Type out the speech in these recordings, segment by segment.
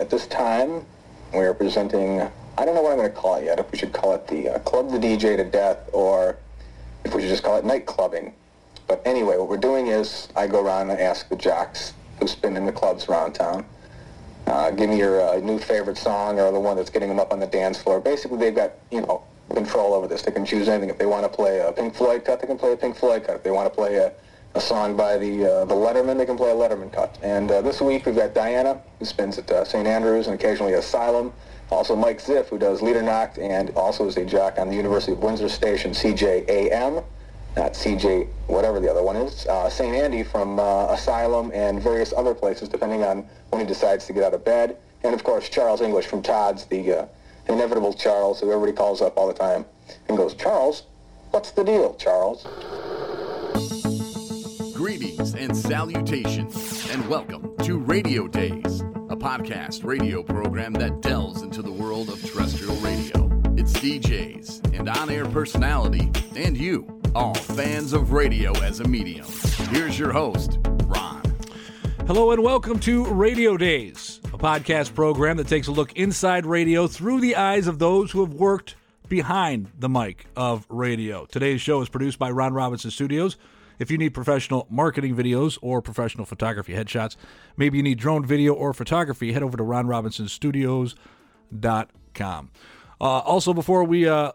at this time, we are presenting, I don't know what I'm going to call it yet, if we should call it the uh, Club the DJ to Death or if we should just call it night clubbing. But anyway, what we're doing is I go around and ask the jocks who spin in the clubs around town, uh, give me your uh, new favorite song or the one that's getting them up on the dance floor. Basically, they've got, you know, control over this. They can choose anything. If they want to play a Pink Floyd cut, they can play a Pink Floyd cut. If they want to play a, a song by the uh, the Letterman, they can play a Letterman cut. And uh, this week we've got Diana, who spins at uh, St. Andrews and occasionally Asylum. Also Mike Ziff, who does Liedernacht and also is a jock on the University of Windsor station CJAM. Not CJ, whatever the other one is. Uh, St. Andy from uh, Asylum and various other places, depending on when he decides to get out of bed. And of course, Charles English from Todd's, the uh, inevitable Charles, who everybody calls up all the time and goes, Charles, what's the deal, Charles? Greetings and salutations, and welcome to Radio Dayz, a podcast radio program that delves into the world of terrestrial radio. It's DJs and on air personality, and you, all fans of radio as a medium. Here's your host, Ron. Hello and welcome to Radio Dayz, a podcast program that takes a look inside radio through the eyes of those who have worked behind the mic of radio. Today's show is produced by Ron Robinson Studios. If you need professional marketing videos or professional photography headshots, maybe you need drone video or photography, head over to ronrobinsonstudios.com. Uh, also, before we uh,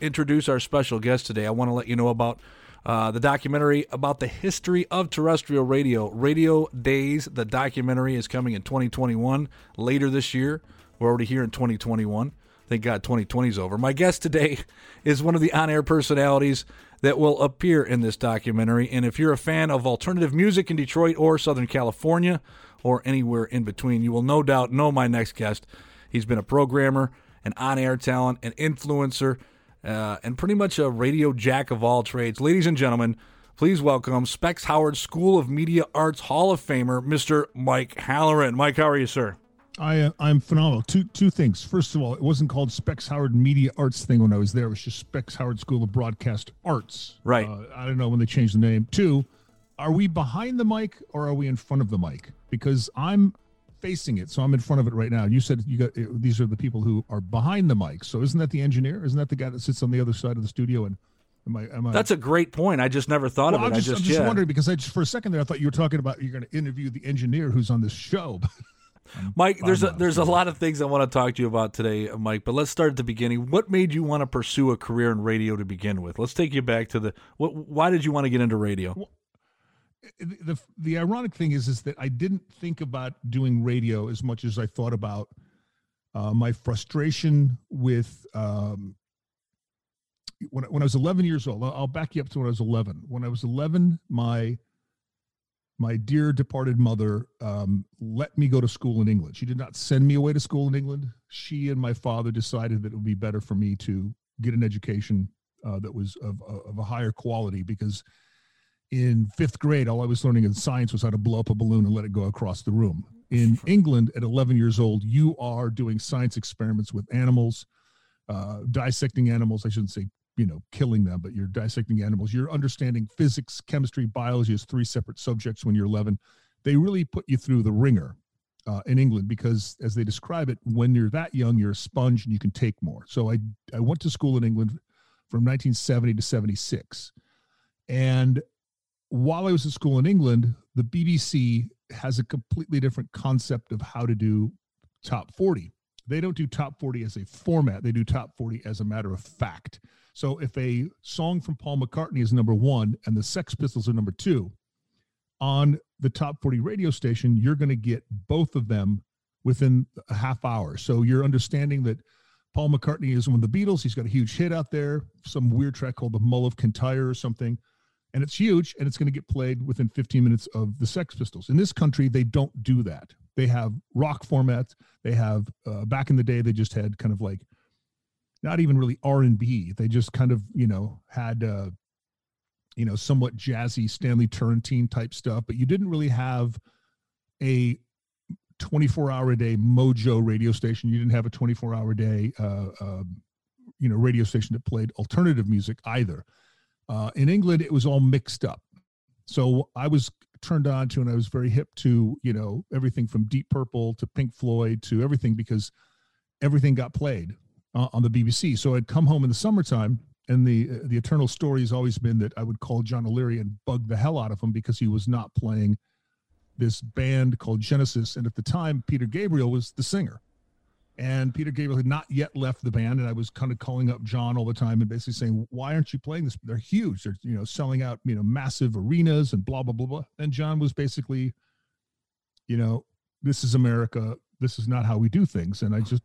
introduce our special guest today, I want to let you know about uh, the documentary about the history of terrestrial radio. Radio Dayz, the documentary, is coming in 2021, later this year. We're already here in 2021. Thank God 2020 is over. My guest today is one of the on air personalities that will appear in this documentary. And if you're a fan of alternative music in Detroit or Southern California or anywhere in between, you will no doubt know my next guest. He's been a programmer, an on air talent, an influencer, uh, and pretty much a radio jack of all trades. Ladies and gentlemen, please welcome Specs Howard School of Media Arts Hall of Famer, Mr. Mike Halloran. Mike, how are you, sir? I uh, I'm phenomenal. Two two things. First of all, it wasn't called Specs Howard Media Arts thing when I was there. It was just Specs Howard School of Broadcast Arts. Right. Uh, I don't know when they changed the name. Two, are we behind the mic or are we in front of the mic? Because I'm facing it, so I'm in front of it right now. You said you got uh, these are the people who are behind the mic. So isn't that the engineer? Isn't that the guy that sits on the other side of the studio? And am I? Am I That's a great point. I just never thought well, of it. I'm just, I just, I'm just yeah. wondering because I just for a second there I thought you were talking about you're going to interview the engineer who's on this show. Mike, there's a, there's a lot of things I want to talk to you about today, uh, Mike. But let's start at the beginning. What made you want to pursue a career in radio to begin with? Let's take you back to the. What, why did you want to get into radio? the, the the ironic thing is is that I didn't think about doing radio as much as I thought about uh, my frustration with um, when when I was 11 years old. I'll, I'll back you up to when I was 11. When I was 11, my my dear departed mother um, let me go to school in England. She did not send me away to school in England. She and my father decided that it would be better for me to get an education uh, that was of, of a higher quality because in fifth grade, all I was learning in science was how to blow up a balloon and let it go across the room. In England, at 11 years old, you are doing science experiments with animals, uh, dissecting animals. I shouldn't say, you know, killing them, but you're dissecting animals. You're understanding physics, chemistry, biology as three separate subjects when you're 11. They really put you through the ringer uh, in England because, as they describe it, when you're that young, you're a sponge and you can take more. So I, I went to school in England from 1970 to 76. And while I was at school in England, the BBC has a completely different concept of how to do top 40. They don't do top 40 as a format, they do top 40 as a matter of fact. So if a song from Paul McCartney is number one and the Sex Pistols are number two, on the top 40 radio station, you're going to get both of them within a half hour. So you're understanding that Paul McCartney is one of the Beatles. He's got a huge hit out there, some weird track called The Mull of Kintyre or something and it's huge and it's going to get played within 15 minutes of the sex pistols in this country they don't do that they have rock formats. They have uh, back in the day they just had kind of like not even really r&b they just kind of you know had uh, you know somewhat jazzy stanley turrentine type stuff but you didn't really have a 24 hour a day mojo radio station. You didn't have a 24 hour a day uh, uh, you know radio station that played alternative music either. Uh, in England, it was all mixed up. So I was turned on to and I was very hip to, you know, everything from Deep Purple to Pink Floyd to everything because everything got played uh, on the BBC. So I'd come home in the summertime and the the eternal story has always been that I would call John O'Leary and bug the hell out of him because he was not playing this band called Genesis and at the time Peter Gabriel was the singer and Peter Gabriel had not yet left the band, and I was kind of calling up John all the time and basically saying, "Why aren't you playing this? They're huge. They're you know selling out you know massive arenas and blah blah blah blah." And John was basically, you know, this is America. This is not how we do things. And I just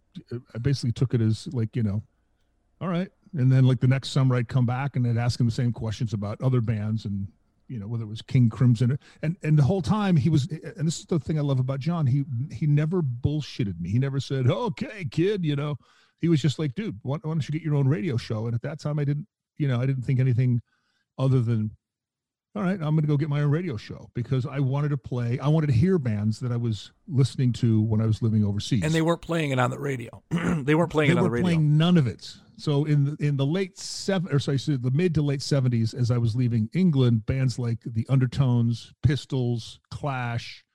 I basically took it as like you know, all right. And then like the next summer I'd come back and I'd ask him the same questions about other bands and you know whether it was King Crimson and and the whole time he was and this is the thing I love about John he he never bullshitted me. He never said okay kid you know. He was just like dude why, why don't you get your own radio show? And at that time I didn't you know I didn't think anything other than all right I'm going to go get my own radio show because I wanted to play I wanted to hear bands that I was listening to when I was living overseas. And they weren't playing it on the radio. They weren't playing they it on were the radio. playing none of it. So in the, in the late seven or sorry, the mid to late seventies, as I was leaving England, bands like the Undertones, Pistols, Clash,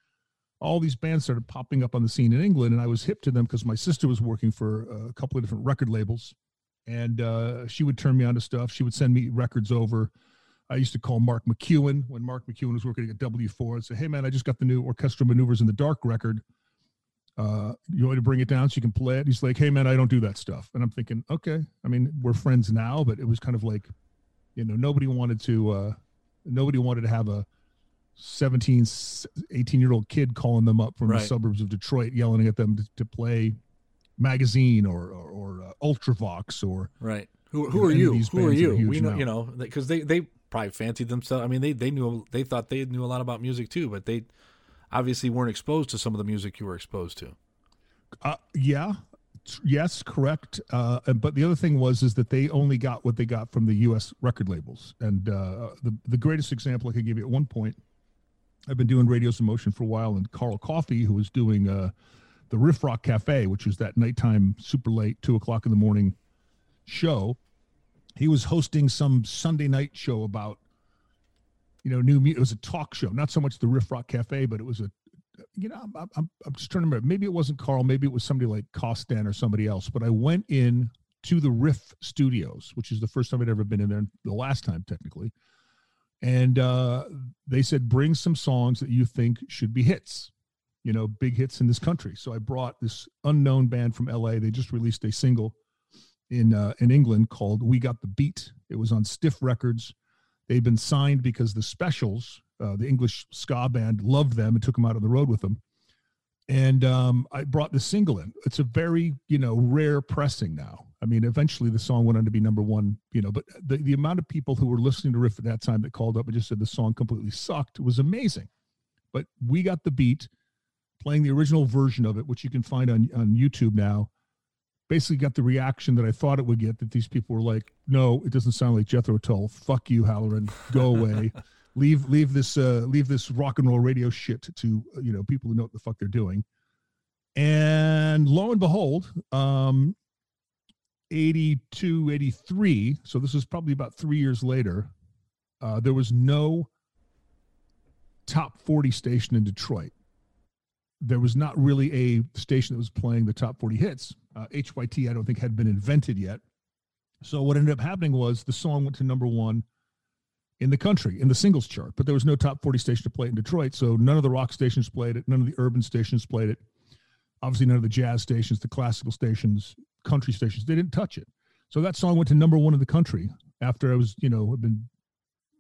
all these bands started popping up on the scene in England, and I was hip to them because my sister was working for a couple of different record labels, and uh, she would turn me on to stuff. She would send me records over. I used to call Mark McEwen when Mark McEwen was working at W4 and say, "Hey man, I just got the new Orchestral Maneuvers in the Dark record." uh, you want me to bring it down so you can play it? He's like, hey man, I don't do that stuff. And I'm thinking, okay. I mean, we're friends now, but it was kind of like, you know, nobody wanted to, uh, nobody wanted to have a 17, 18 year old kid calling them up from right. the suburbs of Detroit, yelling at them to, to play magazine or, or, or uh, Ultravox or right. Who, who you know, are you? Who are you? We know, now. you know, because they, they probably fancied themselves. I mean, they, they knew, they thought they knew a lot about music too, but they, obviously weren't exposed to some of the music you were exposed to. Uh, yeah, yes, correct. Uh, but the other thing was is that they only got what they got from the U.S. record labels. And uh, the the greatest example I could give you at one point, I've been doing Radios in Motion for a while, and Carl Coffey, who was doing uh, the Riff Rock Cafe, which was that nighttime, super late, two o'clock in the morning show, he was hosting some Sunday night show about you know, new. music. It was a talk show, not so much the Riff Rock Cafe, but it was a, you know, I'm, I'm, I'm just trying to remember. Maybe it wasn't Carl, maybe it was somebody like Costan or somebody else. But I went in to the Riff Studios, which is the first time I'd ever been in there, the last time technically. And uh, they said, bring some songs that you think should be hits, you know, big hits in this country. So I brought this unknown band from LA. They just released a single in uh, in England called "We Got the Beat." It was on Stiff Records They've been signed because the Specials, uh, the English ska band, loved them and took them out on the road with them. And um, I brought the single in. It's a very, you know, rare pressing now. I mean, eventually the song went on to be number one, you know, but the, the amount of people who were listening to Riff at that time that called up and just said the song completely sucked was amazing. But we got the beat playing the original version of it, which you can find on, on YouTube now basically got the reaction that I thought it would get. That these people were like, "No, it doesn't sound like Jethro Tull. Fuck you, Halloran. Go away. leave leave this uh, leave this rock and roll radio shit to you know people who know what the fuck they're doing." And lo and behold, um, 82, 83. So this is probably about three years later. Uh, there was no top 40 station in Detroit there was not really a station that was playing the top 40 hits. Uh, HYT, I don't think, had been invented yet. So what ended up happening was the song went to number one in the country in the singles chart, but there was no top 40 station to play it in Detroit. So none of the rock stations played it, none of the urban stations played it. Obviously, none of the jazz stations, the classical stations, country stations, they didn't touch it. So that song went to number one in the country after I was, you know, had been,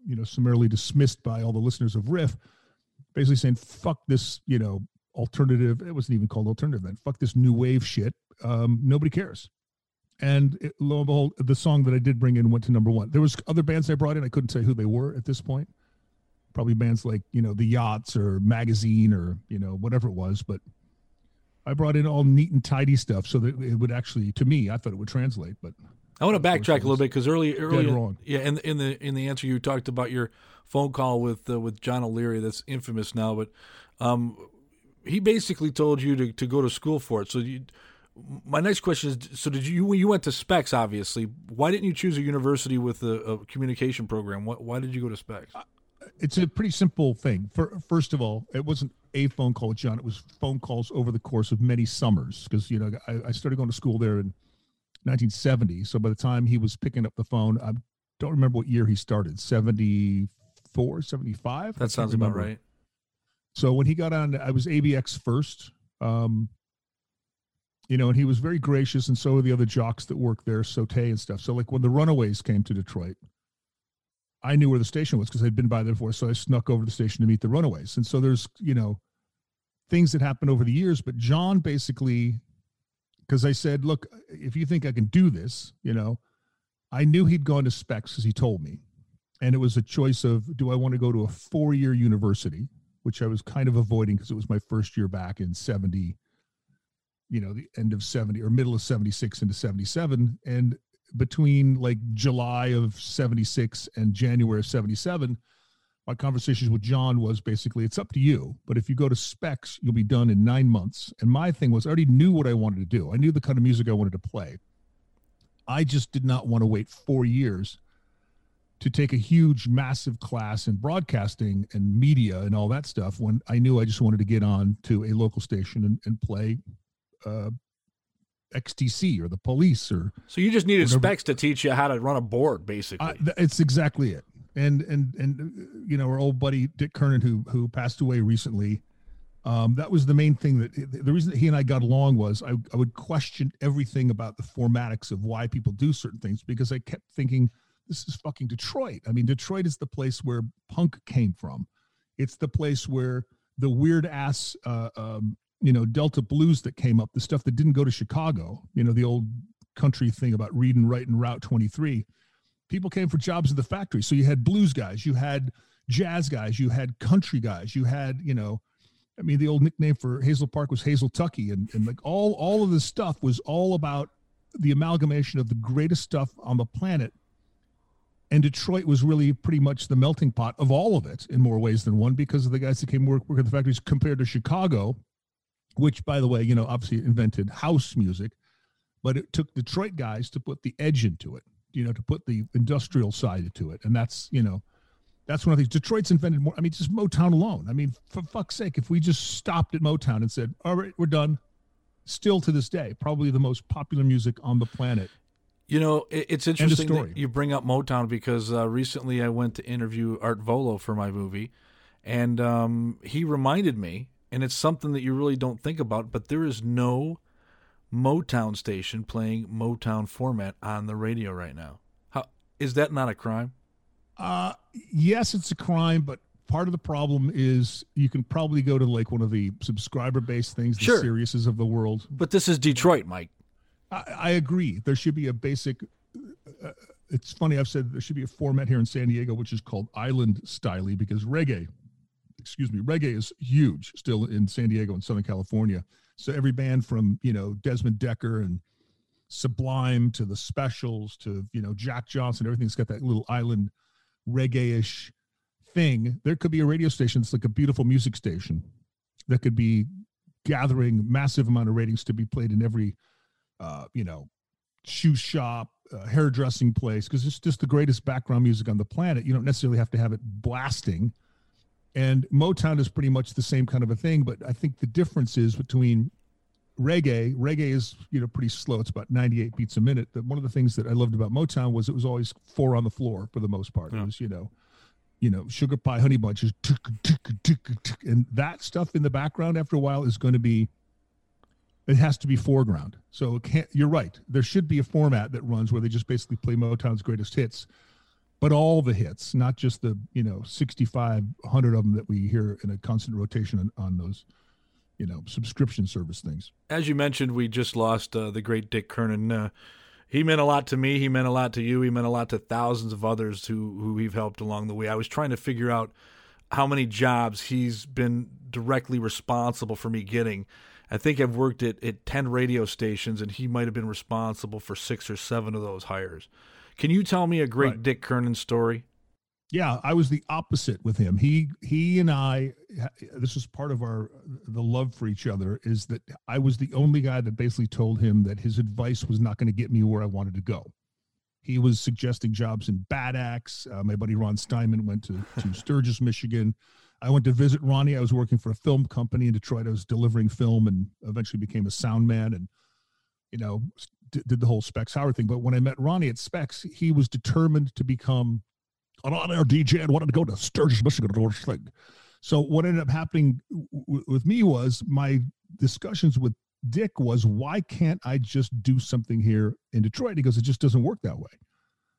you know, summarily dismissed by all the listeners of Riff, basically saying, fuck this, you know, alternative. It wasn't even called alternative then. Fuck this new wave shit. Um, nobody cares. And it, lo and behold, the song that I did bring in went to number one. There was other bands I brought in. I couldn't say who they were at this point. Probably bands like you know the Yachts or Magazine or you know whatever it was. But I brought in all neat and tidy stuff so that it would actually, to me, I thought it would translate. But I want to backtrack a little bit because early, early, yeah, in, in the in the answer you talked about your phone call with uh, with John O'Leary. That's infamous now, but um, he basically told you to, to go to school for it. So you, my next question is: So did you? You went to Specs, obviously. Why didn't you choose a university with a, a communication program? Why, why, did you go to Specs? it's a pretty simple thing. For, first of all, it wasn't a phone call John. It was phone calls over the course of many summers because you know I, I, started going to school there in 1970. So by the time he was picking up the phone, I don't remember what year he started. 74, 75. That sounds about right. So when he got on, I was ABX first. Um, you know, and he was very gracious, and so were the other jocks that worked there, Sote and stuff. So like when the Runaways came to Detroit, I knew where the station was because I'd been by there before. So I snuck over to the station to meet the Runaways. And so there's, you know, things that happened over the years. But John basically, because I said, look, if you think I can do this, you know, I knew he'd gone to specs because he told me. And it was a choice of do I want to go to a four year university, which I was kind of avoiding because it was my first year back in 70, you know, the end of 70 or middle of 76 into 77. And between like July of 76 and January of 77, my conversations with John was basically it's up to you. But if you go to specs, you'll be done in nine months. And my thing was I already knew what I wanted to do. I knew the kind of music I wanted to play. I just did not want to wait four years to take a huge, massive class in broadcasting and media and all that stuff when I knew I just wanted to get on to a local station and, and play uh, XTC or the police or. So you just needed whatever. specs to teach you how to run a board, basically. Uh, it's exactly it. And and and uh, you know our old buddy Dick Kernan who who passed away recently. Um, that was the main thing that the reason that he and I got along was I, I would question everything about the formatics of why people do certain things because I kept thinking this is fucking Detroit. I mean, Detroit is the place where punk came from. It's the place where the weird ass uh, um, you know delta blues that came up the stuff that didn't go to chicago you know the old country thing about read and write and route 23 people came for jobs at the factory. So you had blues guys you had jazz guys you had country guys you had you know i mean the old nickname for hazel park was hazel tucky and, and like all all of this stuff was all about the amalgamation of the greatest stuff on the planet. And Detroit was really pretty much the melting pot of all of it in more ways than one because of the guys that came work work at the factories compared to Chicago, which by the way, you know, obviously invented house music, but it took Detroit guys to put the edge into it, you know, to put the industrial side to it. And that's, you know, that's one of these Detroit's invented more. I mean, just Motown alone. I mean, for fuck's sake, if we just stopped at Motown and said, all right, we're done, still to this day, probably the most popular music on the planet. You know, it's interesting that you bring up Motown because uh, recently I went to interview Art Vuolo for my movie, and um, he reminded me and it's something that you really don't think about. But there is no Motown station playing Motown format on the radio right now. How is that not a crime? Uh, yes, it's a crime, but part of the problem is you can probably go to like one of the subscriber based things, the sure. Siriuses of the world. But this is Detroit, Mike. I, I agree. There should be a basic. Uh, it's funny. I've said there should be a format here in San Diego, which is called Island Styley, because reggae excuse me, reggae is huge still in San Diego and Southern California. So every band from, you know, Desmond Dekker and Sublime to the Specials to, you know, Jack Johnson, everything's got that little island reggae-ish thing. There could be a radio station that's like a beautiful music station that could be gathering massive amount of ratings to be played in every, uh, you know, shoe shop, uh, hairdressing place, because it's just the greatest background music on the planet. You don't necessarily have to have it blasting and Motown is pretty much the same kind of a thing, but I think the difference is between reggae. Reggae is you know pretty slow; it's about 98 beats a minute. But one of the things that I loved about Motown was it was always four on the floor for the most part. Yeah. It was you know, you know, sugar pie, honey bunches, and that stuff in the background after a while is going to be. It has to be foreground. So it can't, you're right. There should be a format that runs where they just basically play Motown's greatest hits but all the hits, not just the you know 6,500 of them that we hear in a constant rotation on, on those you know subscription service things. As you mentioned, we just lost uh, the great Dick Kernan. Uh, he meant a lot to me. He meant a lot to you. He meant a lot to thousands of others who who we've helped along the way. I was trying to figure out how many jobs he's been directly responsible for me getting. I think I've worked at, at 10 radio stations, and he might have been responsible for six or seven of those hires. Can you tell me a great right. Dick Kernan story? Yeah, I was the opposite with him. He he and I this was part of our the love for each other is that I was the only guy that basically told him that his advice was not going to get me where I wanted to go. He was suggesting jobs in Bad Axe. Uh, my buddy Ron Steinman went to, to Sturgis, Michigan. I went to visit Ronnie. I was working for a film company in Detroit. I was delivering film and eventually became a sound man and, you know, did, the whole Specs Howard thing. But when I met Ronnie at Specs, he was determined to become an on-air DJ and wanted to go to Sturgis, Michigan this thing. So what ended up happening w- with me was my discussions with Dick was, why can't I just do something here in Detroit? He goes, it just doesn't work that way.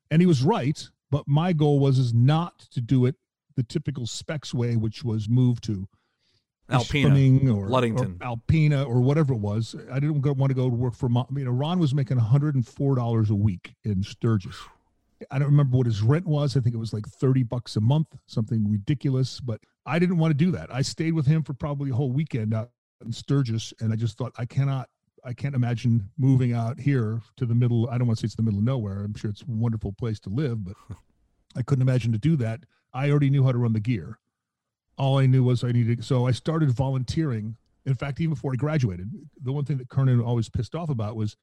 And he was right. But my goal was is not to do it the typical specs way, which was move to Alpena or Ludington, or Alpena or whatever it was. I didn't want to go to work for. You know, Ron was making one hundred and four dollars a week in Sturgis. I don't remember what his rent was. I think it was like 30 bucks a month, something ridiculous, but I didn't want to do that. I stayed with him for probably a whole weekend out in Sturgis and I just thought I cannot I can't imagine moving out here to the middle. I don't want to say it's the middle of nowhere. I'm sure it's a wonderful place to live, but I couldn't imagine to do that. I already knew how to run the gear. All I knew was I needed. So I started volunteering. In fact, even before I graduated, the one thing that Kernan always pissed off about was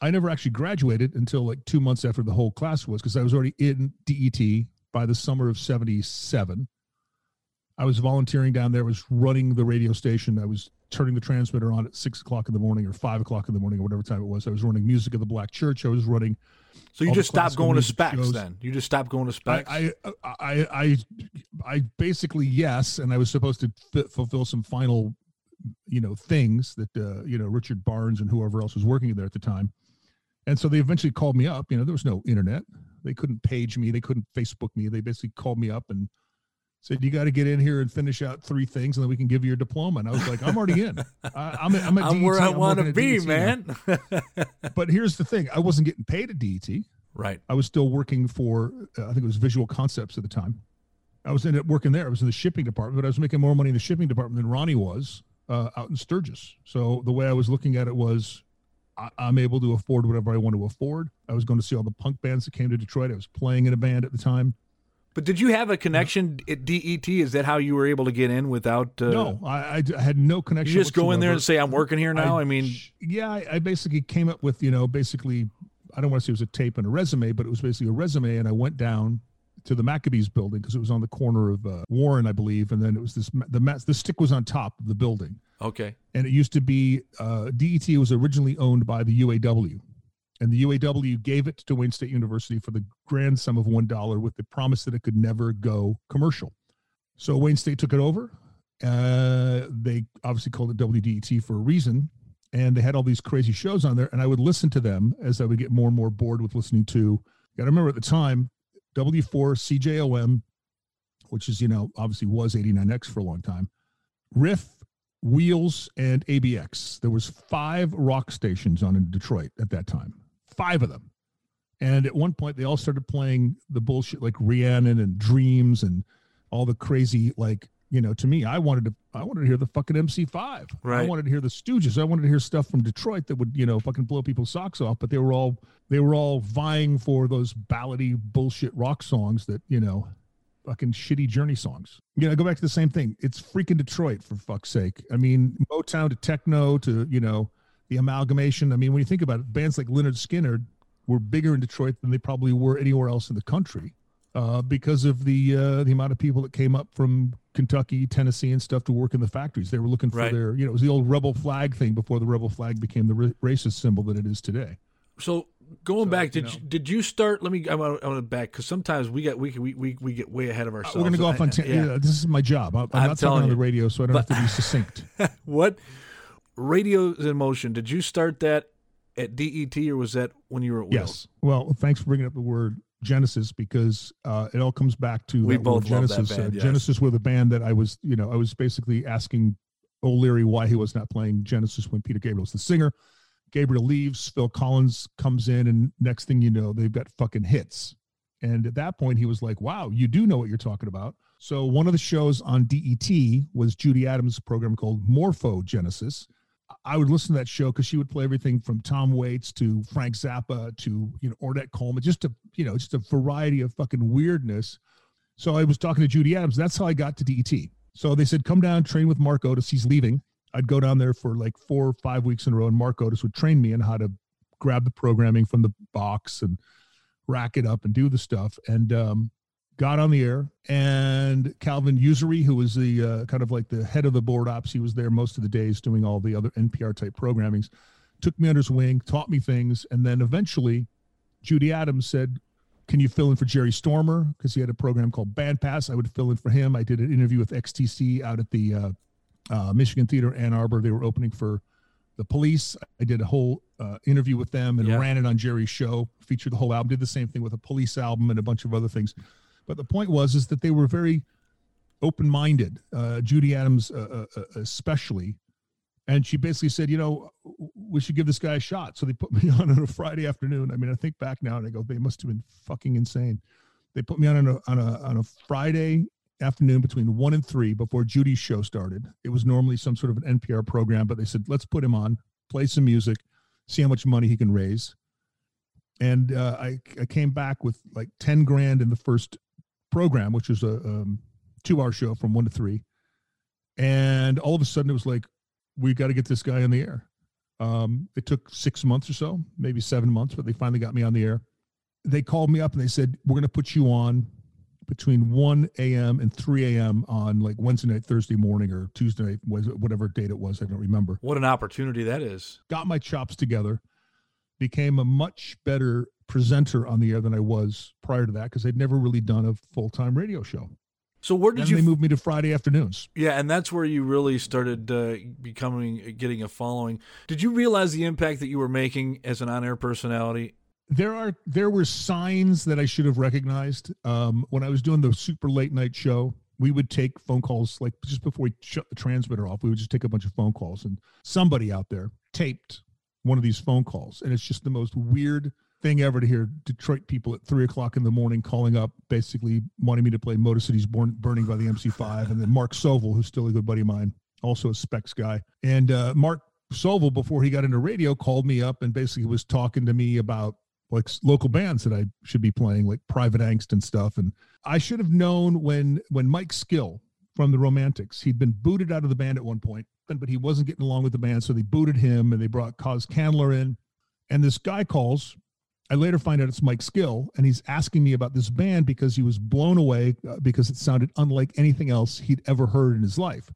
I never actually graduated until like two months after the whole class was because I was already in DET by the summer of 77. I was volunteering down there, was running the radio station. I was turning the transmitter on at six o'clock in the morning or five o'clock in the morning or whatever time it was. I was running music of the Black Church. I was running. So you just stopped going to specs shows. then? You just stopped going to specs? I, I, I, I, I basically, yes. And I was supposed to f- fulfill some final, you know, things that, uh, you know, Richard Barnes and whoever else was working there at the time. And so they eventually called me up. You know, there was no internet. They couldn't page me. They couldn't Facebook me. They basically called me up and said, "You got to get in here and finish out three things, and then we can give you your diploma." And I was like, "I'm already in. I, am I'm, I'm, I'm where I want to be, man." but here's the thing: I wasn't getting paid at DET. Right. I was still working for, uh, I think it was Visual Concepts at the time. I was in it working there. I was in the shipping department, but I was making more money in the shipping department than Ronnie was uh, out in Sturgis. So the way I was looking at it was, I, am able to afford whatever I want to afford. I was going to see all the punk bands that came to Detroit. I was playing in a band at the time. But did you have a connection at DET? Is that how you were able to get in without? Uh, no, I, I, had no connection. You just whatsoever. go in there and say, "I'm working here now." I, I mean, yeah, I, I, basically came up with you know basically, I don't want to say it was a tape and a resume, but it was basically a resume, and I went down to the Maccabees building because it was on the corner of uh, Warren, I believe, and then it was this the the stick was on top of the building. Okay. And it used to be uh, DET was originally owned by the UAW, and the UAW gave it to Wayne State University for the grand sum of one dollar with the promise that it could never go commercial. So Wayne State took it over. Uh, they obviously called it WDET for a reason, and they had all these crazy shows on there. And I would listen to them as I would get more and more bored with listening to. Got to remember at the time, W4 CJOM, which is you know obviously was 89X for a long time. Riff, Wheels, and ABX. There was five rock stations on in Detroit at that time five of them. And at one point, they all started playing the bullshit like Rhiannon and Dreams and all the crazy like you know. To me, I wanted to I wanted to hear the fucking MC5. Right. I wanted to hear the Stooges. I wanted to hear stuff from Detroit that would you know fucking blow people's socks off. But they were all they were all vying for those ballady bullshit rock songs that you know fucking shitty journey songs. You know, go back to the same thing. It's freaking Detroit for fuck's sake. I mean, Motown to techno to, you know, the amalgamation. I mean, when you think about it, bands like Lynyrd Skynyrd were bigger in Detroit than they probably were anywhere else in the country uh, because of the uh, the amount of people that came up from Kentucky, Tennessee, and stuff to work in the factories. They were looking for right. their, you know, it was the old rebel flag thing before the rebel flag became the racist symbol that it is today. So going so, back, did you, know, you, did you start? Let me. I want to back because sometimes we get we, we we we get way ahead of ourselves. we're going to go off on. T- yeah. yeah. this is my job. I'm, I'm not talking on the radio, so I don't but, have to be succinct. what Radios in Motion, did you start that at DET or was that when you were at Wheels? Yes. Well, thanks for bringing up the word Genesis because uh, it all comes back to we both Genesis. Band, uh, yes. Genesis were the band that I was, you know, I was basically asking O'Leary why he was not playing Genesis when Peter Gabriel was the singer. Gabriel leaves, Phil Collins comes in, and next thing you know, they've got fucking hits. And at that point, he was like, "Wow, you do know what you're talking about." So one of the shows on DET was Judy Adams' program called Morpho Genesis, I would listen to that show because she would play everything from Tom Waits to Frank Zappa to you know Ornette Coleman, just a you know just a variety of fucking weirdness. So I was talking to Judy Adams. That's how I got to DET. So they said, come down, train with Mark Otis. He's leaving. I'd go down there for like four or five weeks in a row, and Mark Otis would train me on how to grab the programming from the box and rack it up and do the stuff. And um, got on the air. And Calvin Usery, who was the uh, kind of like the head of the board ops, he was there most of the days doing all the other NPR type programmings, took me under his wing, taught me things. And then eventually, Judy Adams said, can you fill in for Jerry Stormer? Because he had a program called Band Pass. I would fill in for him. I did an interview with XTC out at the uh, uh, Michigan Theater Ann Arbor. They were opening for the police. I did a whole uh, interview with them and yeah. ran it on Jerry's show, featured the whole album, did the same thing with a police album and a bunch of other things. But the point was, is that they were very open-minded, uh, Judy Adams uh, uh, especially. And she basically said, you know, we should give this guy a shot. So they put me on on a Friday afternoon. I mean, I think back now and I go, they must have been fucking insane. They put me on on a, on a, on a Friday afternoon between one and three before Judy's show started. It was normally some sort of an NPR program, but they said, let's put him on, play some music, see how much money he can raise. And uh, I, I came back with like 10 grand in the first program, which was a um, two hour show from one to three. And all of a sudden it was like, we got to get this guy on the air. Um, it took six months or so, maybe seven months, but they finally got me on the air. They called me up and they said, we're going to put you on between 1 a.m. and 3 a.m. on like Wednesday night, Thursday morning, or Tuesday night, whatever date it was. I don't remember. What an opportunity that is. Got my chops together, became a much better presenter on the air than I was prior to that because I'd never really done a full time radio show. So where did you? They moved me to Friday afternoons. Yeah, and that's where you really started uh, becoming getting a following. Did you realize the impact that you were making as an on air personality there are there were signs that I should have recognized um, when I was doing the super late night show. We would take phone calls like just before we shut the transmitter off. We would just take a bunch of phone calls, and somebody out there taped one of these phone calls, and it's just the most weird thing ever to hear Detroit people at three o'clock in the morning calling up, basically wanting me to play Motor City's Born, Burning by the MC5, and then Mark Sovel, who's still a good buddy of mine, also a Specs guy, and uh, Mark Sovel, before he got into radio, called me up and basically was talking to me about like local bands that I should be playing, like Private Angst and stuff. And I should have known when when Mike Skill from the Romantics, he'd been booted out of the band at one point, but he wasn't getting along with the band, so they booted him and they brought Coz Canler in. And this guy calls. I later find out it's Mike Skill, and he's asking me about this band because he was blown away uh, because it sounded unlike anything else he'd ever heard in his life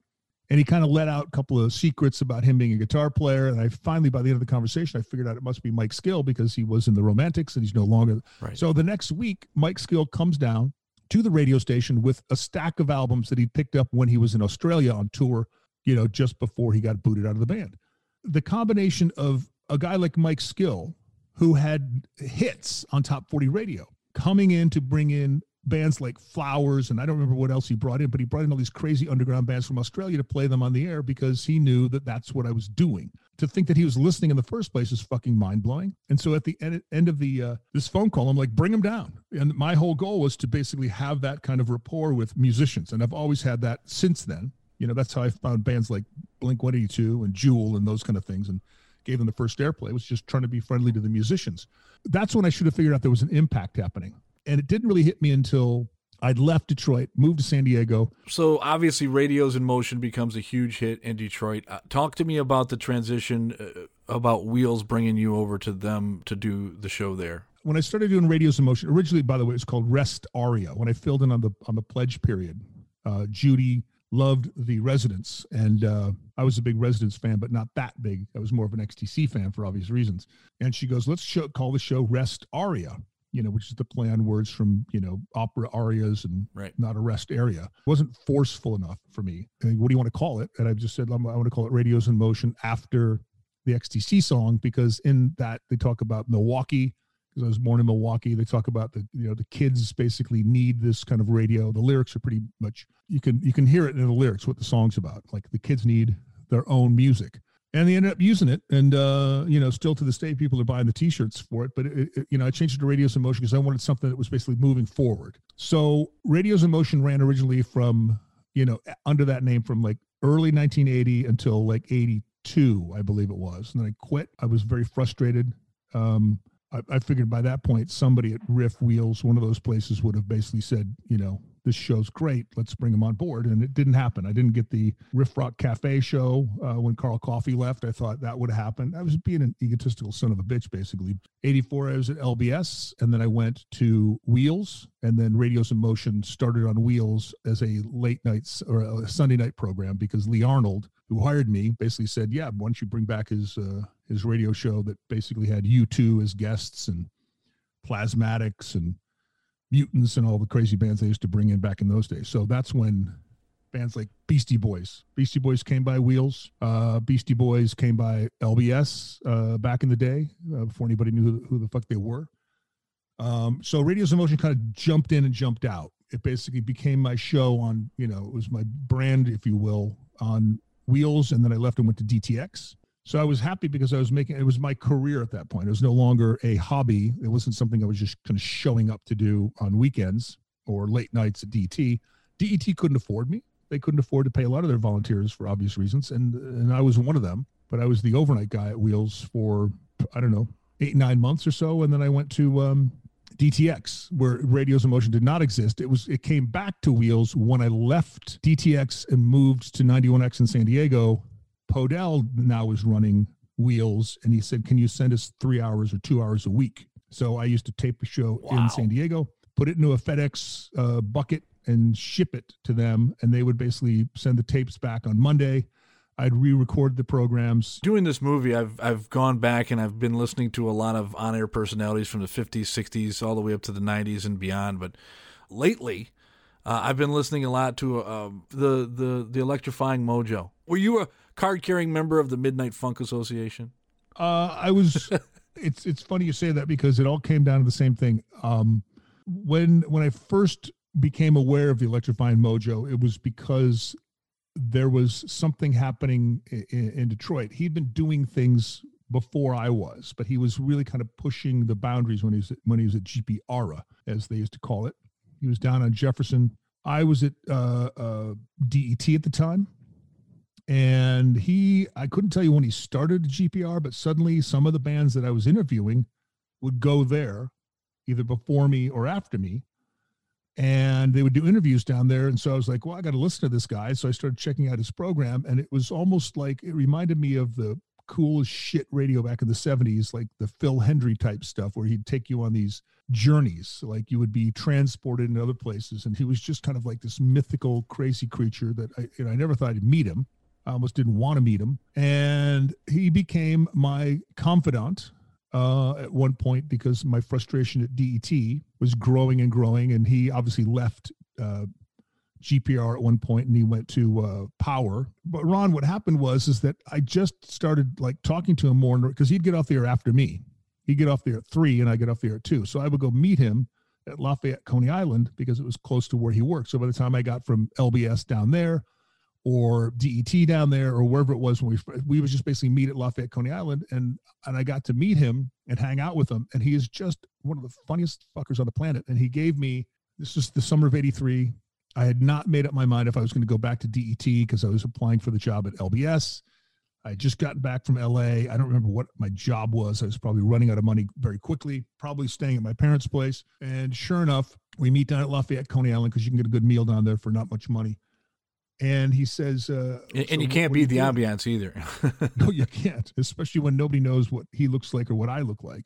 and he kind of let out a couple of secrets about him being a guitar player. And I finally, by the end of the conversation, I figured out it must be Mike Skill because he was in the Romantics and he's no longer. Right. So the next week, Mike Skill comes down to the radio station with a stack of albums that he picked up when he was in Australia on tour, you know, just before he got booted out of the band. The combination of a guy like Mike Skill, who had hits on top 40 radio, coming in to bring in bands like Flowers, and I don't remember what else he brought in, but he brought in all these crazy underground bands from Australia to play them on the air because he knew that that's what I was doing. To think that he was listening in the first place is fucking mind blowing. And so at the end, end of the uh, this phone call, I'm like, bring him down. And my whole goal was to basically have that kind of rapport with musicians, and I've always had that since then. You know, that's how I found bands like Blink 182 and Jewel and those kind of things, and gave them the first airplay. Was just trying to be friendly to the musicians. That's when I should have figured out there was an impact happening and it didn't really hit me until I'd left Detroit, moved to San Diego. So obviously, Radios in Motion becomes a huge hit in Detroit. Uh, talk to me about the transition, uh, about Wheels bringing you over to them to do the show there. When I started doing Radios in Motion, originally, by the way, it was called Rest Aria. When I filled in on the on the pledge period, uh, Judy loved the Residents, and uh, I was a big Residents fan, but not that big. I was more of an XTC fan for obvious reasons. And she goes, "Let's show, call the show Rest Aria." you know, which is the play on words from, you know, opera arias and right. not a rest area. It wasn't forceful enough for me. What do you want to call it? And I just said, I want to call it Radios in Motion after the XTC song because in that they talk about Milwaukee because I was born in Milwaukee. They talk about the you know the kids basically need this kind of radio. The lyrics are pretty much you can you can hear it in the lyrics what the song's about. Like the kids need their own music and they ended up using it and uh, you know still to this day people are buying the t-shirts for it but it, it, you know i changed it to radios in motion because i wanted something that was basically moving forward so radios in motion ran originally from you know under that name from like early 1980 until like 82 i believe it was and then i quit i was very frustrated um, I, I figured by that point somebody at riff wheels one of those places would have basically said you know this show's great. Let's bring him on board. And it didn't happen. I didn't get the Riff Rock Cafe show uh, when Carl Coffey left. I thought that would happen. I was being an egotistical son of a bitch, basically. 84, I was at LBS, and then I went to Wheels, and then Radios in Motion started on Wheels as a late night or a Sunday night program because Lee Arnold, who hired me, basically said, "Yeah, why don't you bring back his uh, his radio show that basically had U2 as guests and Plasmatics and Mutants and all the crazy bands they used to bring in back in those days. So that's when bands like Beastie Boys, Beastie Boys came by Wheels, uh, Beastie Boys came by LBS uh, back in the day uh, before anybody knew who, who, the fuck they were. Um, so Radios in Motion kind of jumped in and jumped out. It basically became my show on, you know, it was my brand, if you will, on Wheels, and then I left and went to DTX. So I was happy because I was making it was my career at that point. It was no longer a hobby. It wasn't something I was just kind of showing up to do on weekends or late nights at DET. DET couldn't afford me. They couldn't afford to pay a lot of their volunteers for obvious reasons, and and I was one of them. But I was the overnight guy at Wheels for I don't know eight nine months or so, and then I went to um, DTX, where Radios in Motion did not exist. It was it came back to Wheels when I left DTX and moved to 91X in San Diego Podell now is running wheels and he said, Can you send us three hours or two hours a week? So I used to tape a show wow. in San Diego, put it into a FedEx uh, bucket and ship it to them. And they would basically send the tapes back on Monday. I'd re-record the programs. Doing this movie, I've I've gone back and I've been listening to a lot of on-air personalities from the 50s, 60s, all the way up to the 90s and beyond. But lately, uh, I've been listening a lot to uh, the the the electrifying mojo. Were you a card carrying member of the Midnight Funk Association? Uh, I was. it's it's funny you say that because it all came down to the same thing. Um, when when I first became aware of the electrifying mojo, it was because there was something happening in, in Detroit. He'd been doing things before I was, but he was really kind of pushing the boundaries when he was at, when he was at GP ARA, as they used to call it. He was down on Jefferson. I was at uh, uh, DET at the time, and he, I couldn't tell you when he started GPR, but suddenly some of the bands that I was interviewing would go there either before me or after me. And they would do interviews down there. And so I was like, well, I got to listen to this guy. So I started checking out his program. And it was almost like it reminded me of the coolest shit radio back in the 70s, like the Phil hendry type stuff, where he'd take you on these journeys. Like you would be transported in other places. And he was just kind of like this mythical, crazy creature that I, you know, I never thought I'd meet him I almost didn't want to meet him. And he became my confidant uh, at one point because my frustration at DET was growing and growing. And he obviously left uh, GPR at one point and he went to uh, Power. But Ron, what happened was is that I just started like talking to him more because he'd get off the air after me. He'd get off there at three and I get off there at two. So I would go meet him at Lafayette, Coney Island because it was close to where he worked. So by the time I got from LBS down there, or DET down there or wherever it was when we we was just basically meet at Lafayette Coney Island and and I got to meet him and hang out with him. And he is just one of the funniest fuckers on the planet. And he gave me this is the summer of 83 I had not made up my mind if I was going to go back to DET because I was applying for the job at LBS I just gotten back from LA I don't remember what my job was. I was probably running out of money very quickly probably staying at my parents place. And sure enough we meet down at Lafayette Coney Island because you can get a good meal down there for not much money and he says, uh, and, so you can't beat the ambiance either. no, you can't, especially when nobody knows what he looks like or what I look like.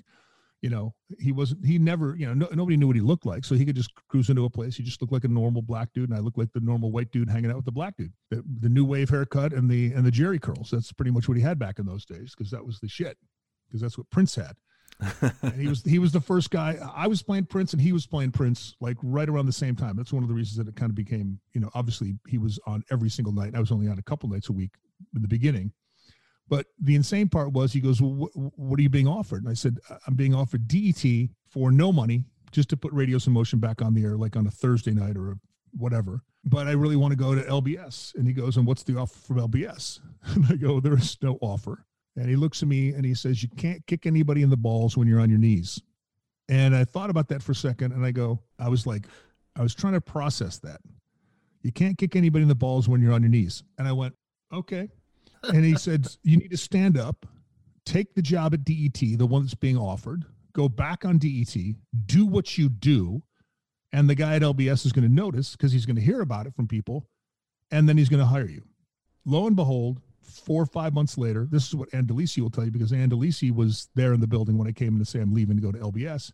You know, he wasn't, he never, you know, no, nobody knew what he looked like. So he could just cruise into a place. He just looked like a normal black dude. And I look like the normal white dude hanging out with the black dude, the, the new wave haircut and the, and the Jheri curls. That's pretty much what he had back in those days. Cause that was the shit. Cause that's what Prince had he was he was the first guy. I was playing Prince, and he was playing Prince like right around the same time. That's one of the reasons that it kind of became, you know, obviously he was on every single night. I was only on a couple nights a week in the beginning. But the insane part was he goes, well, wh- "What are you being offered?" And I said, "I'm being offered DET for no money, just to put Radios in Motion back on the air, like on a Thursday night or whatever." But I really want to go to LBS. And he goes, "And what's the offer from LBS?" And I go, "There is no offer." And he looks at me and he says, You can't kick anybody in the balls when you're on your knees. And I thought about that for a second and I go, I was like, I was trying to process that. You can't kick anybody in the balls when you're on your knees. And I went, Okay. And he said, You need to stand up, take the job at DET, the one that's being offered, go back on DET, do what you do, And the guy at LBS is going to notice because he's going to hear about it from people, and then he's going to hire you. Lo and behold, four or five months later, this is what Ann Delisi will tell you because Ann Delisi was there in the building when I came in to say I'm leaving to go to LBS.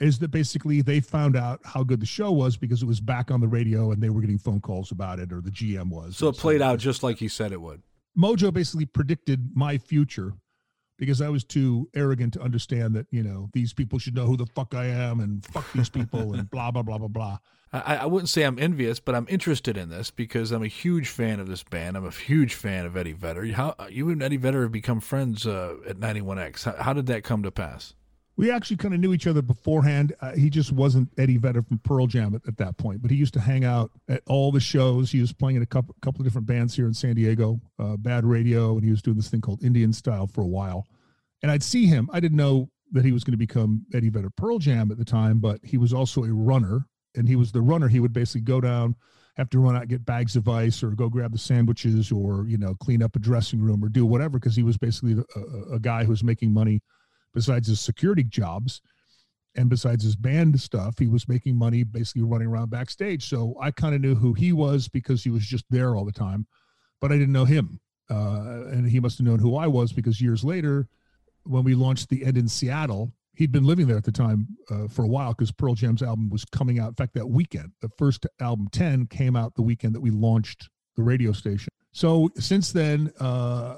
Is that basically they found out how good the show was because it was back on the radio and they were getting phone calls about it, or the GM was. So it played out just like he said it would. Mojo basically predicted my future because I was too arrogant to understand that, you know, these people should know who the fuck I am and fuck these people and blah, blah, blah, blah, blah. I, I wouldn't say I'm envious, but I'm interested in this because I'm a huge fan of this band. I'm a huge fan of Eddie Vedder. How you and Eddie Vedder have become friends uh, at 91X? How, how, did that come to pass? We actually kind of knew each other beforehand. Uh, he just wasn't Eddie Vedder from Pearl Jam at, at, that point, but he used to hang out at all the shows. He was playing in a couple, couple of different bands here in San Diego, uh, Bad Radio, and he was doing this thing called Indian Style for a while. And I'd see him. I didn't know that he was going to become Eddie Vedder Pearl Jam at the time, but he was also a runner and he was the runner. He would basically go down, have to run out, get bags of ice, or go grab the sandwiches, or you know, clean up a dressing room, or do whatever, because he was basically a, a guy who was making money besides his security jobs and besides his band stuff, he was making money basically running around backstage. So I kind of knew who he was because he was just there all the time, but I didn't know him. Uh, and he must have known who I was because years later, when we launched the End in Seattle, he'd been living there at the time uh, for a while because Pearl Jam's album was coming out. In fact, that weekend, the first album 10 came out the weekend that we launched the radio station. So since then, uh,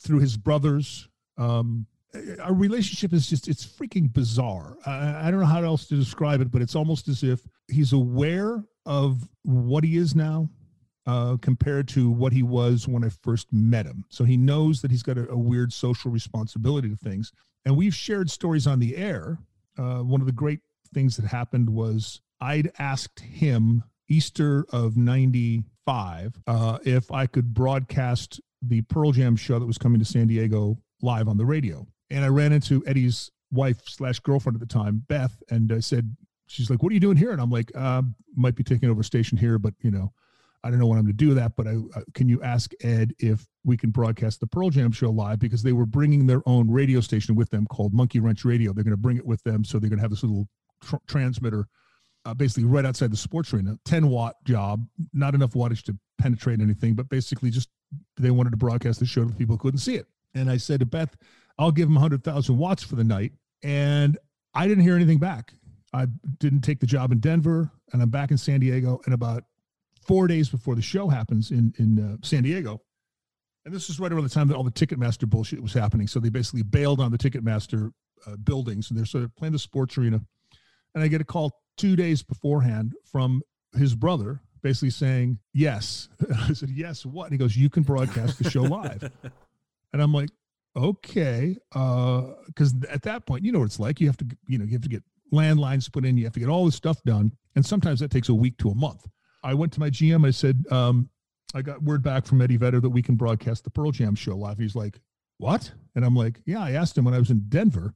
through his brothers, um, our relationship is just, it's freaking bizarre. I, I don't know how else to describe it, but it's almost as if he's aware of what he is now uh, compared to what he was when I first met him. So he knows that he's got a, a weird social responsibility to things. And we've shared stories on the air. Uh, one of the great things that happened was I'd asked him Easter of 95 uh, if I could broadcast the Pearl Jam show that was coming to San Diego live on the radio. And I ran into Eddie's wife slash girlfriend at the time, Beth, and I said, she's like, what are you doing here? And I'm like, uh, might be taking over station here, but you know, I don't know when I'm going to do that, but I, uh, can you ask Ed if we can broadcast the Pearl Jam show live because they were bringing their own radio station with them called Monkey Wrench Radio. They're going to bring it with them, so they're going to have this little tr- transmitter, uh, basically right outside the sports arena, 10 watt job, not enough wattage to penetrate anything, but basically just they wanted to broadcast the show to people who couldn't see it. And I said to Beth, I'll give them 100,000 watts for the night, and I didn't hear anything back. I didn't take the job in Denver, and I'm back in San Diego, and about four days before the show happens in in uh, San Diego. And this is right around the time that all the Ticketmaster bullshit was happening. So they basically bailed on the Ticketmaster uh, buildings, and they're sort of playing the sports arena. And I get a call two days beforehand from his brother, basically saying yes. I said yes. What? And he goes, "You can broadcast the show live." and I'm like, okay, because uh, at that point, you know what it's like. You have to, you know, you have to get landlines put in. You have to get all this stuff done, and sometimes that takes a week to a month. I went to my GM. I said, um, I got word back from Eddie Vedder that we can broadcast the Pearl Jam show live. He's like, what? And I'm like, yeah, I asked him when I was in Denver.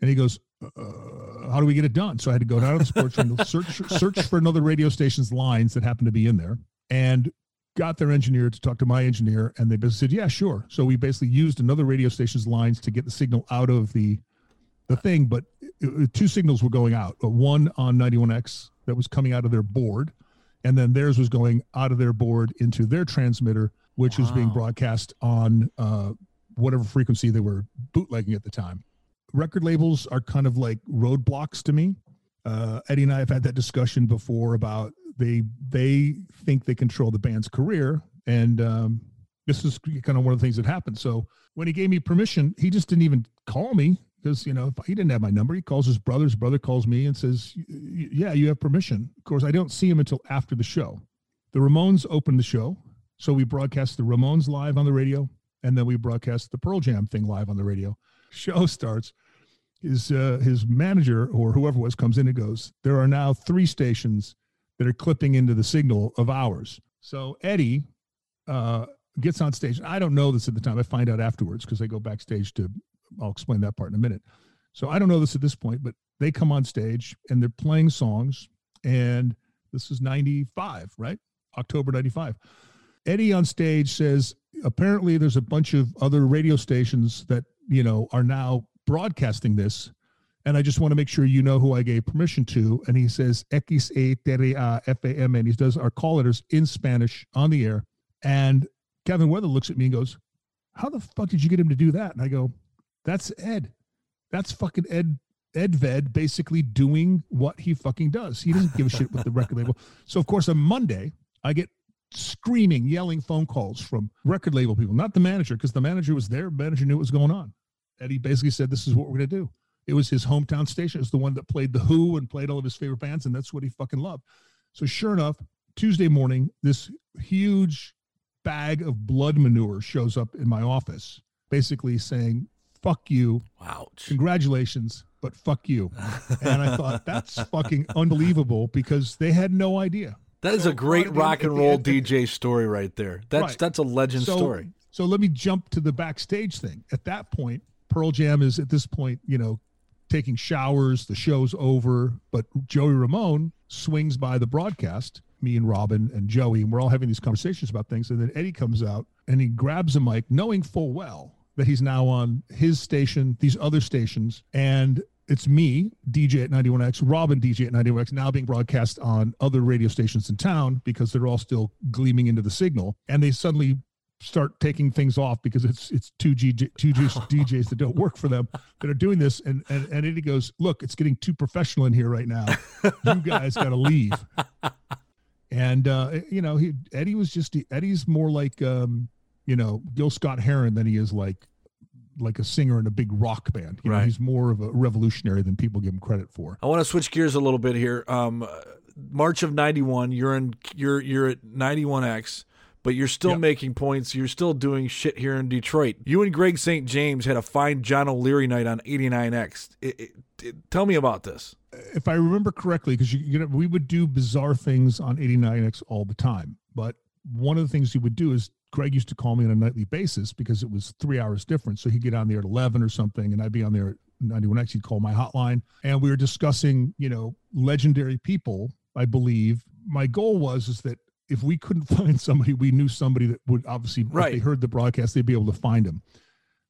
And he goes, uh, how do we get it done? So I had to go down to the sports room, search, search for another radio station's lines that happened to be in there and got their engineer to talk to my engineer. And they basically said, yeah, sure. So we basically used another radio station's lines to get the signal out of the, the thing, but it, it, two signals were going out, one on 91X that was coming out of their board and then theirs was going out of their board into their transmitter, which wow. was being broadcast on uh, whatever frequency they were bootlegging at the time. Record labels are kind of like roadblocks to me. Uh, Eddie and I have had that discussion before about they they think they control the band's career, and um, this is kind of one of the things that happened. So when he gave me permission, he just didn't even call me because you know he didn't have my number. He calls his brother. His brother calls me and says, "Yeah, you have permission." Of course, I don't see him until after the show. The Ramones opened the show, so we broadcast the Ramones live on the radio, and then we broadcast the Pearl Jam thing live on the radio. Show starts. His uh, his manager or whoever was comes in and goes. There are now three stations that are clipping into the signal of ours. So Eddie uh, gets on stage. I don't know this at the time. I find out afterwards because I go backstage to I'll explain that part in a minute. So I don't know this at this point, but they come on stage and they're playing songs, and this is 95, right? October 95. Eddie on stage says, apparently there's a bunch of other radio stations that, you know, are now broadcasting this. And I just want to make sure you know who I gave permission to. And he says X A T A F A M N. He does our call letters in Spanish on the air. And Kevin Weather looks at me and goes, How the fuck did you get him to do that? And I go, That's Ed. That's fucking Ed Ed Ved basically doing what he fucking does. He doesn't give a shit with the record label. So of course on Monday, I get screaming, yelling phone calls from record label people, not the manager, because the manager was there. Manager knew what was going on. Eddie basically said, This is what we're gonna do. It was his hometown station. It was the one that played The Who and played all of his favorite bands, and that's what he fucking loved. So sure enough, Tuesday morning, this huge bag of blood manure shows up in my office, basically saying, fuck you. Wow. Congratulations, but fuck you. and I thought, that's fucking unbelievable because they had no idea. That is So a great rock and roll DJ story right there. That's Right. that's a legend so, story. So let me jump to the backstage thing. At that point, Pearl Jam is at this point, you know, taking showers. The show's over, but Joey Ramone swings by the broadcast. Me and Robin and Joey, and we're all having these conversations about things. And then Eddie comes out and he grabs a mic, knowing full well that he's now on his station, these other stations, and it's me, DJ at 91X, Robin, DJ at 91X, now being broadcast on other radio stations in town because they're all still gleaming into the signal. And they suddenly start taking things off because it's it's two G two G DJs that don't work for them that are doing this. And and and Eddie goes, look, it's getting too professional in here right now. You guys got to leave. And uh, you know, he Eddie was just Eddie's more like um, you know Gil Scott Heron than he is like like a singer in a big rock band. You know, Right. he's more of a revolutionary than people give him credit for. I want to switch gears a little bit here. Um, March of '91, you're in you're you're at 91X, but you're still Yep. making points. You're still doing shit here in Detroit. You and Greg St. James had a fine John O'Leary night on 89X. It, it, it- tell me about this. if I remember correctly, because you, you know, we would do bizarre things on 89X all the time. But one of the things he would do is Greg used to call me on a nightly basis because it was three hours different. So he'd get on there at 11 or something, and I'd be on there at 91X. He'd call my hotline, and we were discussing, you know, legendary people. I believe my goal was is that if we couldn't find somebody, we knew somebody that would obviously, Right. if they heard the broadcast, they'd be able to find him.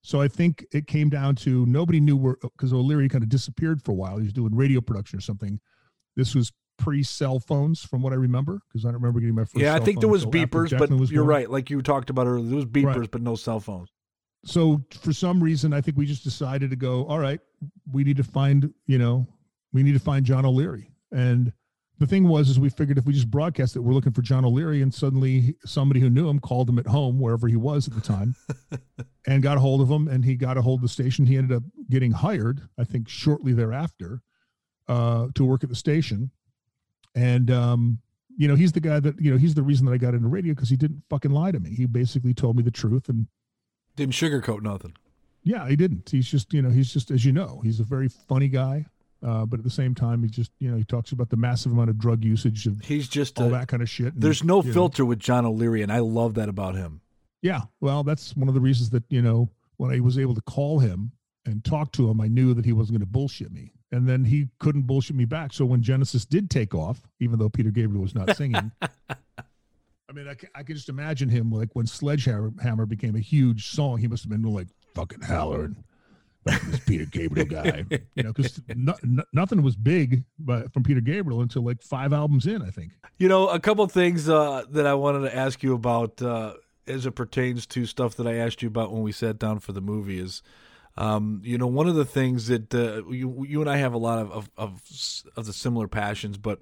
So I think it came down to nobody knew where because O'Leary kind of disappeared for a while. He was doing radio production or something. This was pre cell phones, from what I remember, because I don't remember getting my first. yeah, I think there was beepers, but was you're born. right. Like you talked about earlier, there was beepers, Right. but no cell phones. So for some reason, I think we just decided to go. All right, we need to find. You know, we need to find John O'Leary. And the thing was, is we figured if we just broadcast it, we're looking for John O'Leary, and suddenly somebody who knew him called him at home, wherever he was at the time, and got a hold of him, and he got a hold of the station. He ended up getting hired, I think, shortly thereafter, uh, to work at the station. And um, you know, he's the guy that you know he's the reason that I got into radio because he didn't fucking lie to me. He basically told me the truth and Didn't sugarcoat nothing. yeah, he didn't. He's just, you know, he's just, as you know, he's a very funny guy. Uh, but at the same time, he just, you know, he talks about the massive amount of drug usage and He's just all a, that kind of shit. And, There's no you know, filter with John O'Leary, and I love that about him. yeah. Well, that's one of the reasons that, you know, when I was able to call him and talk to him, I knew that he wasn't going to bullshit me. And then he couldn't bullshit me back. So when Genesis did take off, even though Peter Gabriel was not singing, I mean, I, I can just imagine him like when Sledgehammer Hammer became a huge song, he must have been like fucking hollering. This Peter Gabriel guy, you know, because no, no, nothing was big but from Peter Gabriel until like five albums in, I think. You know, a couple things uh, that I wanted to ask you about uh, as it pertains to stuff that I asked you about when we sat down for the movie is, um, you know, one of the things that uh, you, you and I have a lot of, of, of, of the similar passions, but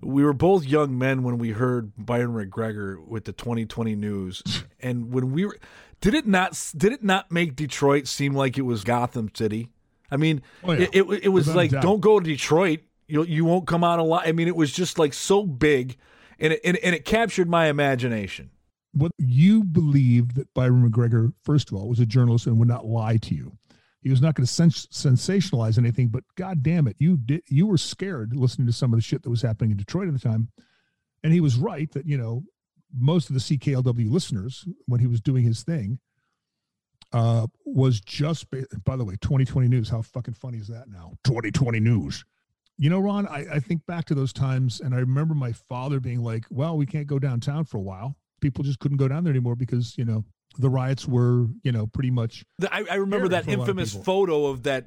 we were both young men when we heard Byron McGregor with the 2020 news. and when we were, did it not, did it not make Detroit seem like it was Gotham City? I mean, Oh, yeah. it, it, it was Without like, don't go to Detroit. You you won't come out alive. I mean, it was just like so big, and it and, and it captured my imagination. What you believed that Byron McGregor, first of all, was a journalist and would not lie to you. He was not going to sens- sensationalize anything, but God damn it, you did. You were scared listening to some of the shit that was happening in Detroit at the time, and he was right that you know most of the CKLW listeners when he was doing his thing uh, was just. By the way, 2020 news. How fucking funny is that now? 2020 news. You know, Ron, I, I think back to those times, and I remember my father being like, "Well, we can't go downtown for a while. People just couldn't go down there anymore because you know the riots were, you know, pretty much I, I remember that lot of infamous photo of that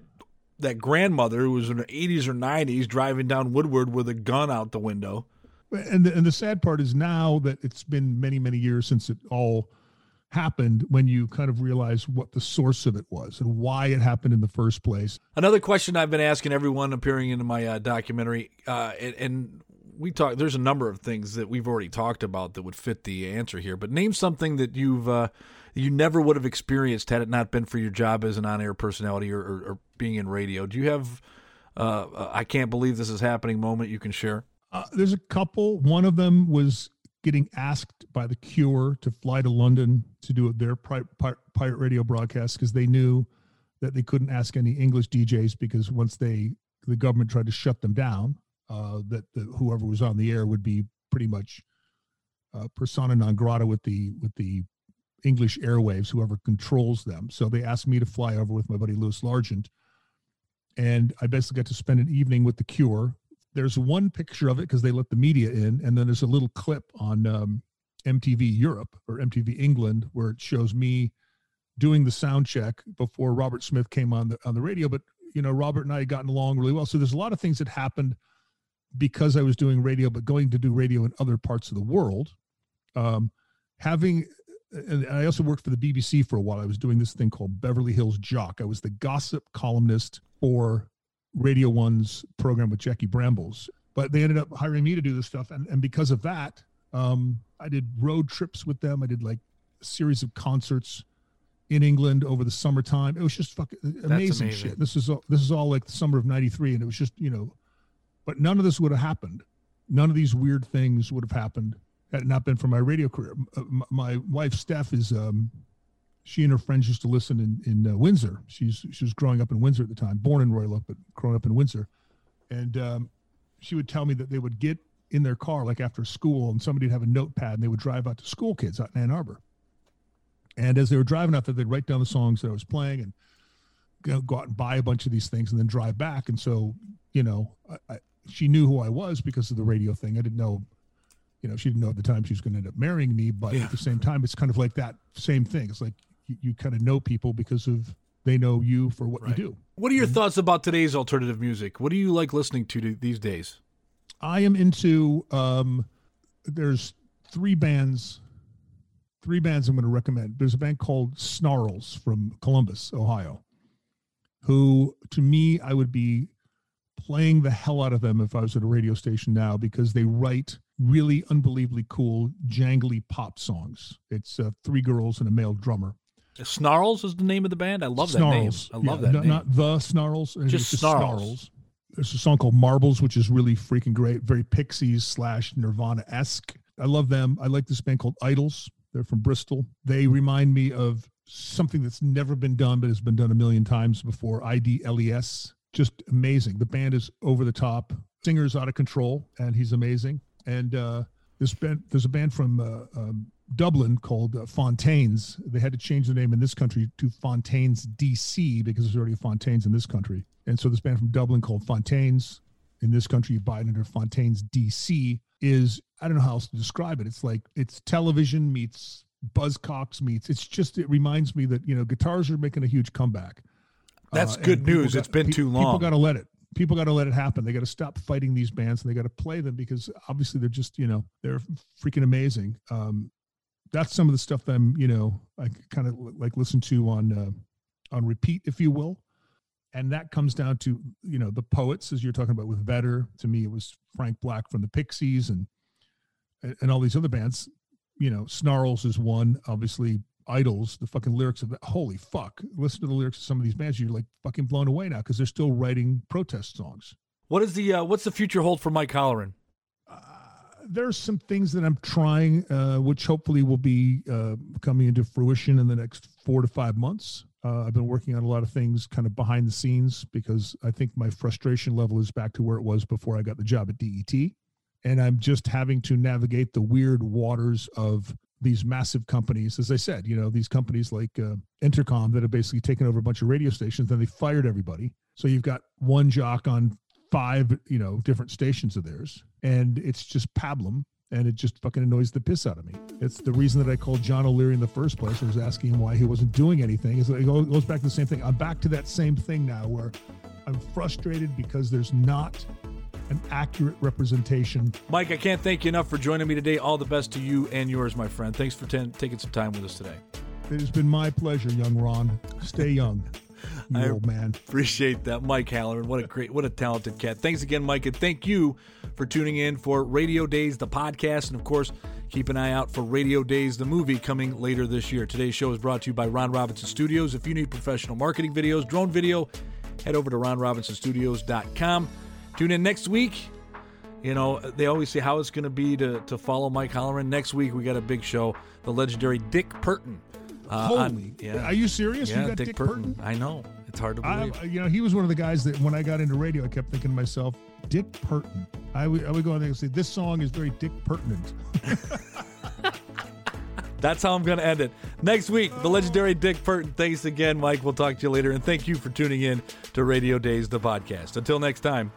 that grandmother who was in her 80s or 90s driving down Woodward with a gun out the window. And the, and the sad part is now that it's been many many years since it all happened when you kind of realize what the source of it was and why it happened in the first place. Another question I've been asking everyone appearing in my uh, documentary, uh, and, and we talk. There's a number of things that we've already talked about that would fit the answer here. But name something that you've uh, you never would have experienced had it not been for your job as an on-air personality or, or, or being in radio. Do you have? Uh, I can't believe this is happening. Moment you can share. Uh, there's a couple. One of them was getting asked by the Cure to fly to London to do their pirate radio broadcast because they knew that they couldn't ask any English DJs because once they the government tried to shut them down, uh, that the, whoever was on the air would be pretty much uh, persona non grata with the with the English airwaves, whoever controls them. So they asked me to fly over with my buddy Lewis Largent, and I basically got to spend an evening with the Cure. There's one picture of it because they let the media in, and then there's a little clip on um, MTV Europe or MTV England where it shows me doing the sound check before Robert Smith came on the on the radio. But you know, Robert and I had gotten along really well. So there's a lot of things that happened because I was doing radio, but going to do radio in other parts of the world. Um, having, and I also worked for the BBC for a while. I was doing this thing called Beverly Hills Jock. I was the gossip columnist for Radio One's program with Jackie Brambles. But they ended up hiring me to do this stuff, and and because of that, um, I did road trips with them. I did like a series of concerts in England over the summertime. It was just fucking amazing, amazing. shit. This is all, this is all like the summer of '93, and it was just you know but none of this would have happened. None of these weird things would have happened had it not been for my radio career. Uh, my wife, Steph, is um, she and her friends used to listen in in uh, Windsor. She's she was growing up in Windsor at the time, born in Royal Oak, but growing up in Windsor, and um, she would tell me that they would get in their car like after school, and somebody'd have a notepad, and they would drive out to school kids out in Ann Arbor. And as they were driving out there, they'd write down the songs that I was playing and go, go out and buy a bunch of these things and then drive back. And so, you know, I, she knew who I was because of the radio thing. I didn't know, you know, she didn't know at the time she was going to end up marrying me. But yeah. at the same time, it's kind of like that same thing. It's like you, you kind of know people because of they know you for what right. you do. What are your thoughts about today's alternative music? What do you like listening to these days? I am into. Um, there's three bands. Three bands I'm going to recommend. There's a band called Snarls from Columbus, Ohio, who to me I would be playing the hell out of them if I was at a radio station now because they write really unbelievably cool, jangly pop songs. It's uh, three girls and a male drummer. Snarls is the name of the band. I love snarls. that name. I love yeah, that name. Not the Snarls. Just, just snarls. snarls. There's a song called Marbles, which is really freaking great. Very Pixies slash Nirvana esque. I love them. I like this band called Idles. They're from Bristol. They remind me of something that's never been done, but has been done a million times before. IDLES just amazing. The band is over the top. Singer's out of control, and he's amazing. And uh, this band, there's a band from uh, um, Dublin called uh, Fontaines. They had to change the name in this country to Fontaines DC because there's already a Fontaines in this country. And so this band from Dublin called Fontaines. In this country, you buy it under Fontaines DC. Is I don't know how else to describe it. It's like it's television meets Buzzcocks meets. It's just it reminds me that you know guitars are making a huge comeback. That's uh, good news. Got, it's been pe- too long. People got to let it. People got to let it happen. They got to stop fighting these bands and they got to play them because obviously they're just you know they're freaking amazing. Um, that's some of the stuff that I'm you know I kind of like listen to on uh, on repeat, if you will. And that comes down to you know the poets, as you're talking about with Vedder. To me, it was Frank Black from the Pixies and and all these other bands. You know, Snarls is one. Obviously, Idles, the fucking lyrics of that. Holy fuck! Listen to the lyrics of some of these bands. You're like fucking blown away now because they're still writing protest songs. What is the uh, what's the future hold for Mike Halloran? There's some things that I'm trying, uh, which hopefully will be uh, coming into fruition in the next four to five months. Uh, I've been working on a lot of things kind of behind the scenes because I think my frustration level is back to where it was before I got the job at DET. And I'm just having to navigate the weird waters of these massive companies, as I said, you know, these companies like uh, Entercom that have basically taken over a bunch of radio stations, then they fired everybody. So you've got one jock on five, you know, different stations of theirs, and it's just pablum, and it just fucking annoys the piss out of me. It's the reason that I called John O'Leary in the first place. I was asking him why he wasn't doing anything. Is it goes back to the same thing. I'm back to that same thing now, where I'm frustrated because there's not an accurate representation. Mike, I can't thank you enough for joining me today. All the best to you and yours, my friend. Thanks for ten- taking some time with us today. It has been my pleasure, young Ron. Stay young, you I- old man. Appreciate that, Mike Halloran. What a great, what a talented cat. Thanks again, Mike, and thank you for tuning in for Radio Dayz, the podcast, and of course, keep an eye out for Radio Dayz, the movie, coming later this year. Today's show is brought to you by Ron Robinson Studios. If you need professional marketing videos, drone video, head over to ronrobinsonstudios.com. Tune in next week. You know, they always say how it's going to be to, to follow Mike Halloran. Next week, we got a big show, the legendary Dick Purtan. Uh, Holy, on- yeah. are you serious? Yeah, you got Dick, Dick, Purtan. Purtan? I know. It's hard to believe. I, you know, he was one of the guys that when I got into radio, I kept thinking to myself, Dick Purtan. I would, I would go on there and say, this song is very Dick pertinent. That's how I'm going to end it. Next week, the legendary Dick Purtan. Thanks again, Mike. We'll talk to you later. And thank you for tuning in to Radio Dayz, the podcast. Until next time.